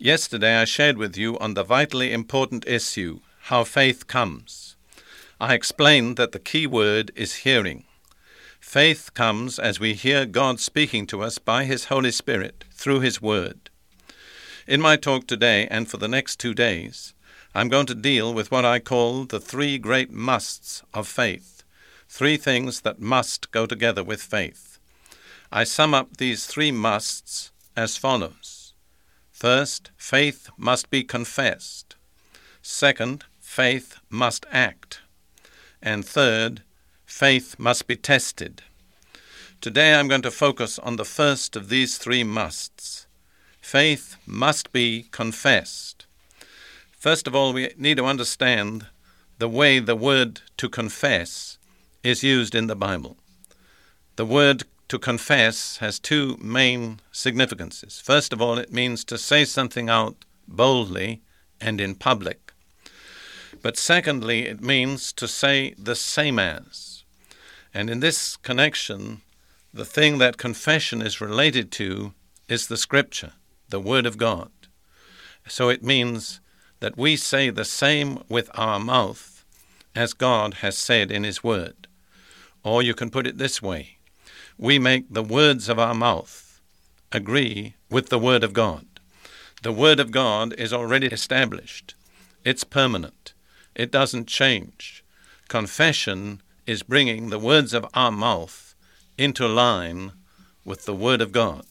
Yesterday I shared with you on the vitally important issue, how faith comes. I explained that the key word is hearing. Faith comes as we hear God speaking to us by His Holy Spirit through His Word. In my talk today and for the next two days, I'm going to deal with what I call the three great musts of faith, three things that must go together with faith. I sum up these three musts as follows. First, faith must be confessed. Second, faith must act. And third, faith must be tested. Today I'm going to focus on the first of these three musts. Faith must be confessed. First of all, we need to understand the way the word to confess is used in the Bible. The word to confess has two main significances. First of all, it means to say something out boldly and in public. But secondly, it means to say the same as. And in this connection, the thing that confession is related to is the Scripture, the Word of God. So it means that we say the same with our mouth as God has said in His Word. Or you can put it this way we make the words of our mouth agree with the Word of God. The Word of God is already established, it's permanent, it doesn't change. Confession is bringing the words of our mouth into line with the Word of God.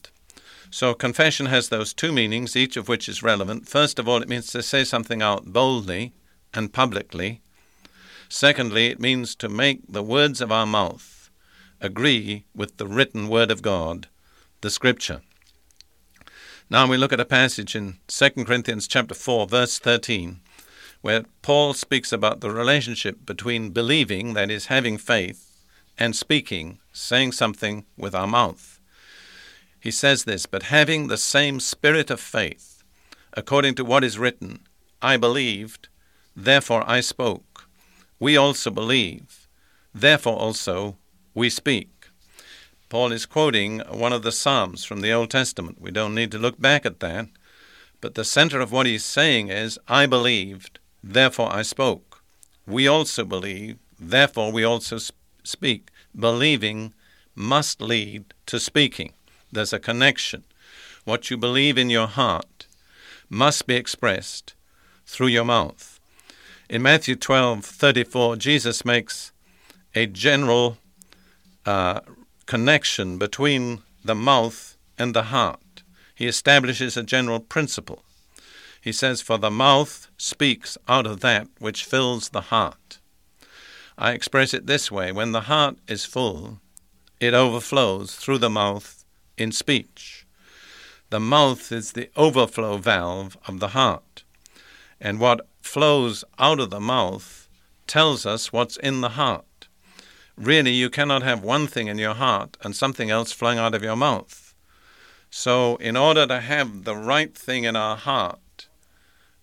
So, confession has those two meanings, each of which is relevant. First of all, it means to say something out boldly and publicly. Secondly, it means to make the words of our mouth agree with the written Word of God, the Scripture. Now we look at a passage in 2 Corinthians chapter 4 verse 13 where Paul speaks about the relationship between believing that is having faith and speaking saying something with our mouth. He says this, but having the same spirit of faith according to what is written, I believed, therefore I spoke. We also believe, therefore also we speak. Paul is quoting one of the Psalms from the Old Testament. We don't need to look back at that. But the center of what he's saying is, I believed, therefore I spoke. We also believe, therefore we also speak. Believing must lead to speaking. There's a connection. What you believe in your heart must be expressed through your mouth. In Matthew 12:34, Jesus makes a general connection between the mouth and the heart. He establishes a general principle. He says, For the mouth speaks out of that which fills the heart. I express it this way when the heart is full, it overflows through the mouth in speech. The mouth is the overflow valve of the heart. And what flows out of the mouth tells us what's in the heart. Really, you cannot have one thing in your heart and something else flowing out of your mouth. So, in order to have the right thing in our heart,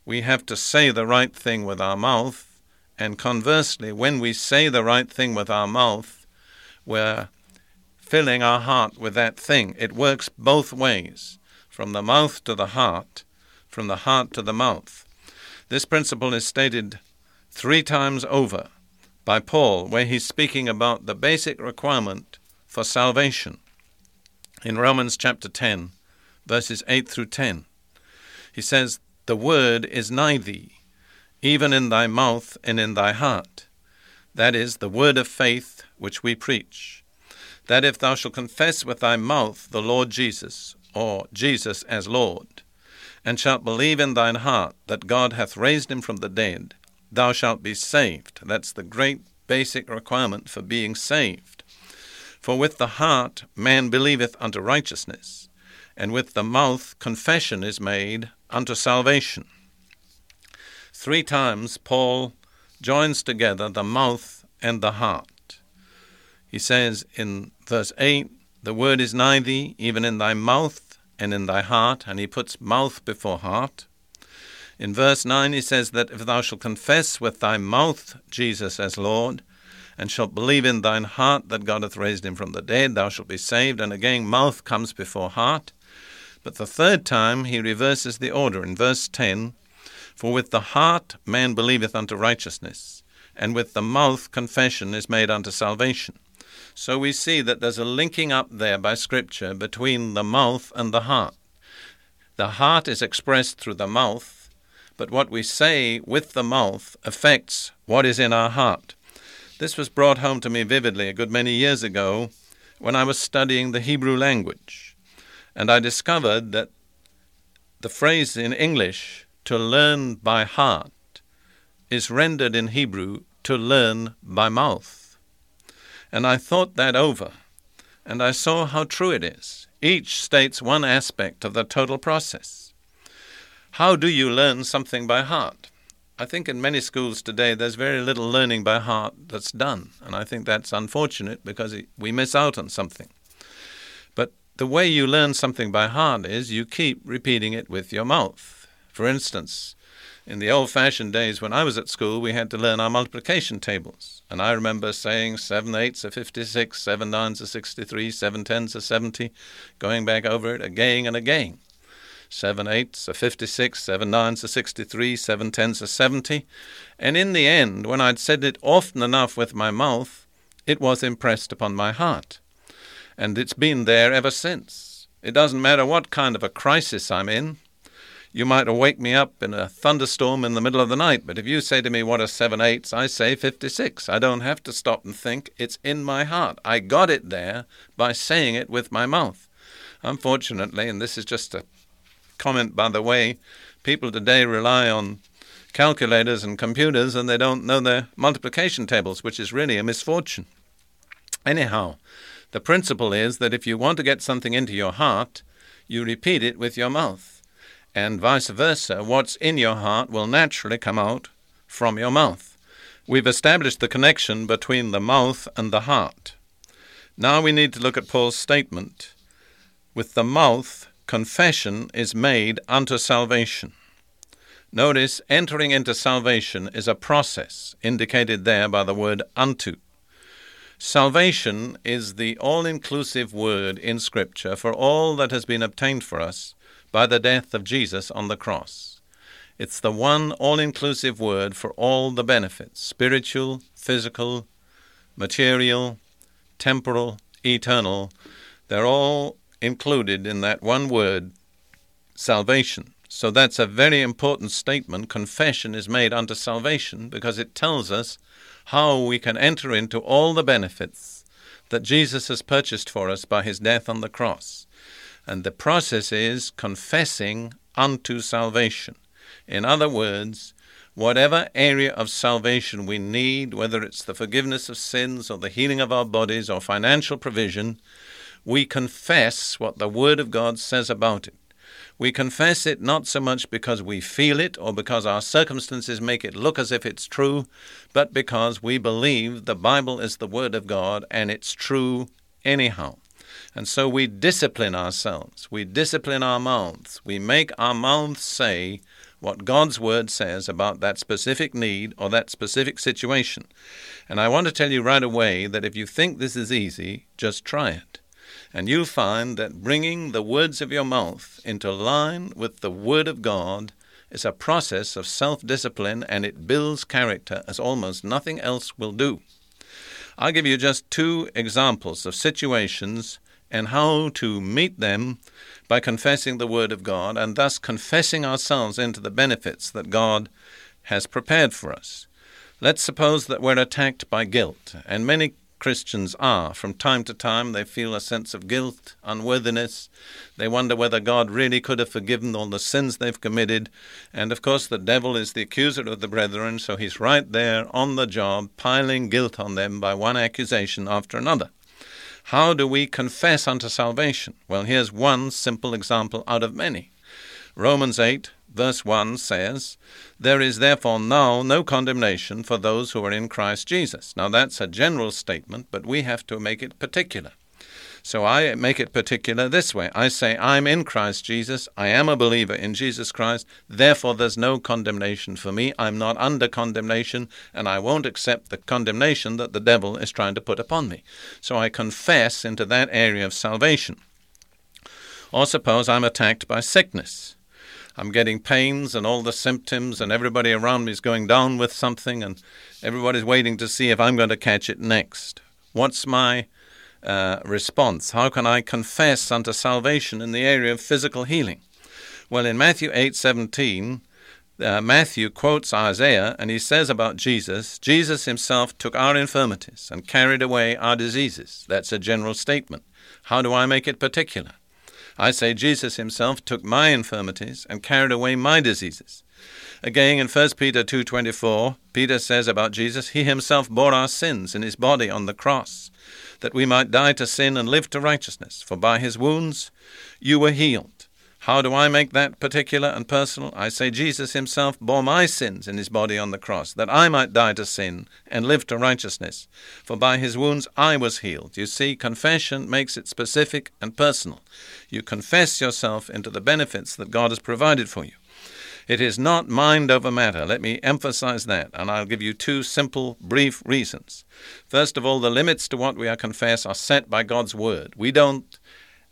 we have to say the right thing with our mouth. And conversely, when we say the right thing with our mouth, we're filling our heart with that thing. It works both ways from the mouth to the heart, from the heart to the mouth. This principle is stated three times over by Paul, where he's speaking about the basic requirement for salvation in Romans chapter 10, verses 8 through 10. He says, The word is nigh thee, even in thy mouth and in thy heart. That is, the word of faith which we preach. That if thou shalt confess with thy mouth the Lord Jesus, or Jesus as Lord, and shalt believe in thine heart that God hath raised him from the dead, thou shalt be saved. That's the great basic requirement for being saved. For with the heart man believeth unto righteousness, and with the mouth confession is made unto salvation. Three times Paul joins together the mouth and the heart. He says in verse 8, The word is nigh thee, even in thy mouth and in thy heart, and he puts mouth before heart. In verse 9, he says that if thou shalt confess with thy mouth Jesus as Lord, and shalt believe in thine heart that God hath raised him from the dead, thou shalt be saved. And again, mouth comes before heart. But the third time he reverses the order in verse 10 For with the heart man believeth unto righteousness, and with the mouth confession is made unto salvation. So we see that there's a linking up there by Scripture between the mouth and the heart. The heart is expressed through the mouth, but what we say with the mouth affects what is in our heart. This was brought home to me vividly a good many years ago when I was studying the Hebrew language, and I discovered that the phrase in English, to learn by heart, is rendered in Hebrew, to learn by mouth. And I thought that over, and I saw how true it is. Each states one aspect of the total process. How do you learn something by heart? I think in many schools today there's very little learning by heart that's done, and I think that's unfortunate because we miss out on something. But the way you learn something by heart is you keep repeating it with your mouth. For instance, in the old fashioned days when I was at school, we had to learn our multiplication tables. And I remember saying 7 eights are 56, 7 nines are 63, 7 tens are 70, going back over it again and again seven eights are 56, seven nines are 63, seven tens are 70. And in the end, when I'd said it often enough with my mouth, it was impressed upon my heart. And it's been there ever since. It doesn't matter what kind of a crisis I'm in. You might wake me up in a thunderstorm in the middle of the night, but if you say to me, What are seven eights? I say 56. I don't have to stop and think. It's in my heart. I got it there by saying it with my mouth. Unfortunately, and this is just a comment, by the way, people today rely on calculators and computers and they don't know their multiplication tables, which is really a misfortune. Anyhow, the principle is that if you want to get something into your heart, you repeat it with your mouth. And vice versa, what's in your heart will naturally come out from your mouth. We've established the connection between the mouth and the heart. Now we need to look at Paul's statement. With the mouth, confession is made unto salvation. Notice, entering into salvation is a process indicated there by the word unto. Salvation is the all inclusive word in Scripture for all that has been obtained for us by the death of Jesus on the cross. It's the one all inclusive word for all the benefits spiritual, physical, material, temporal, eternal. They're all included in that one word, salvation. So that's a very important statement. Confession is made unto salvation because it tells us how we can enter into all the benefits that Jesus has purchased for us by his death on the cross. And the process is confessing unto salvation. In other words, whatever area of salvation we need, whether it's the forgiveness of sins or the healing of our bodies or financial provision, we confess what the Word of God says about it. We confess it not so much because we feel it or because our circumstances make it look as if it's true, but because we believe the Bible is the Word of God and it's true anyhow. And so we discipline ourselves. We discipline our mouths. We make our mouths say what God's Word says about that specific need or that specific situation. And I want to tell you right away that if you think this is easy, just try it. And you'll find that bringing the words of your mouth into line with the Word of God is a process of self discipline and it builds character as almost nothing else will do. I'll give you just two examples of situations and how to meet them by confessing the Word of God and thus confessing ourselves into the benefits that God has prepared for us. Let's suppose that we're attacked by guilt, and many Christians are. From time to time, they feel a sense of guilt, unworthiness. They wonder whether God really could have forgiven all the sins they've committed. And of course, the devil is the accuser of the brethren, so he's right there on the job, piling guilt on them by one accusation after another. How do we confess unto salvation? Well, here's one simple example out of many. Romans 8, verse 1 says, There is therefore now no condemnation for those who are in Christ Jesus. Now, that's a general statement, but we have to make it particular. So I make it particular this way I say, I'm in Christ Jesus, I am a believer in Jesus Christ, therefore there's no condemnation for me. I'm not under condemnation, and I won't accept the condemnation that the devil is trying to put upon me. So I confess into that area of salvation. Or suppose I'm attacked by sickness. I'm getting pains and all the symptoms, and everybody around me is going down with something, and everybody's waiting to see if I'm going to catch it next. What's my uh, response. How can I confess unto salvation in the area of physical healing? Well, in Matthew 8:17, uh, Matthew quotes Isaiah and he says about Jesus, Jesus himself took our infirmities and carried away our diseases. That's a general statement. How do I make it particular? I say Jesus himself took my infirmities and carried away my diseases. Again in 1 Peter 2:24, Peter says about Jesus, he himself bore our sins in his body on the cross that we might die to sin and live to righteousness. For by his wounds you were healed. How do I make that particular and personal? I say Jesus himself bore my sins in his body on the cross, that I might die to sin and live to righteousness. For by his wounds I was healed. You see, confession makes it specific and personal. You confess yourself into the benefits that God has provided for you. It is not mind over matter. Let me emphasize that, and I'll give you two simple, brief reasons. First of all, the limits to what we are confess are set by God's word. We don't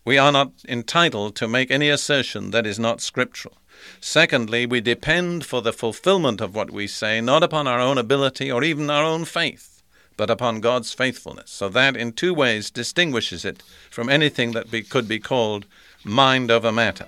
we are not entitled to make any assertion that is not scriptural. Secondly, we depend for the fulfillment of what we say not upon our own ability or even our own faith, but upon God's faithfulness. So that in two ways distinguishes it from anything that be, could be called mind over matter.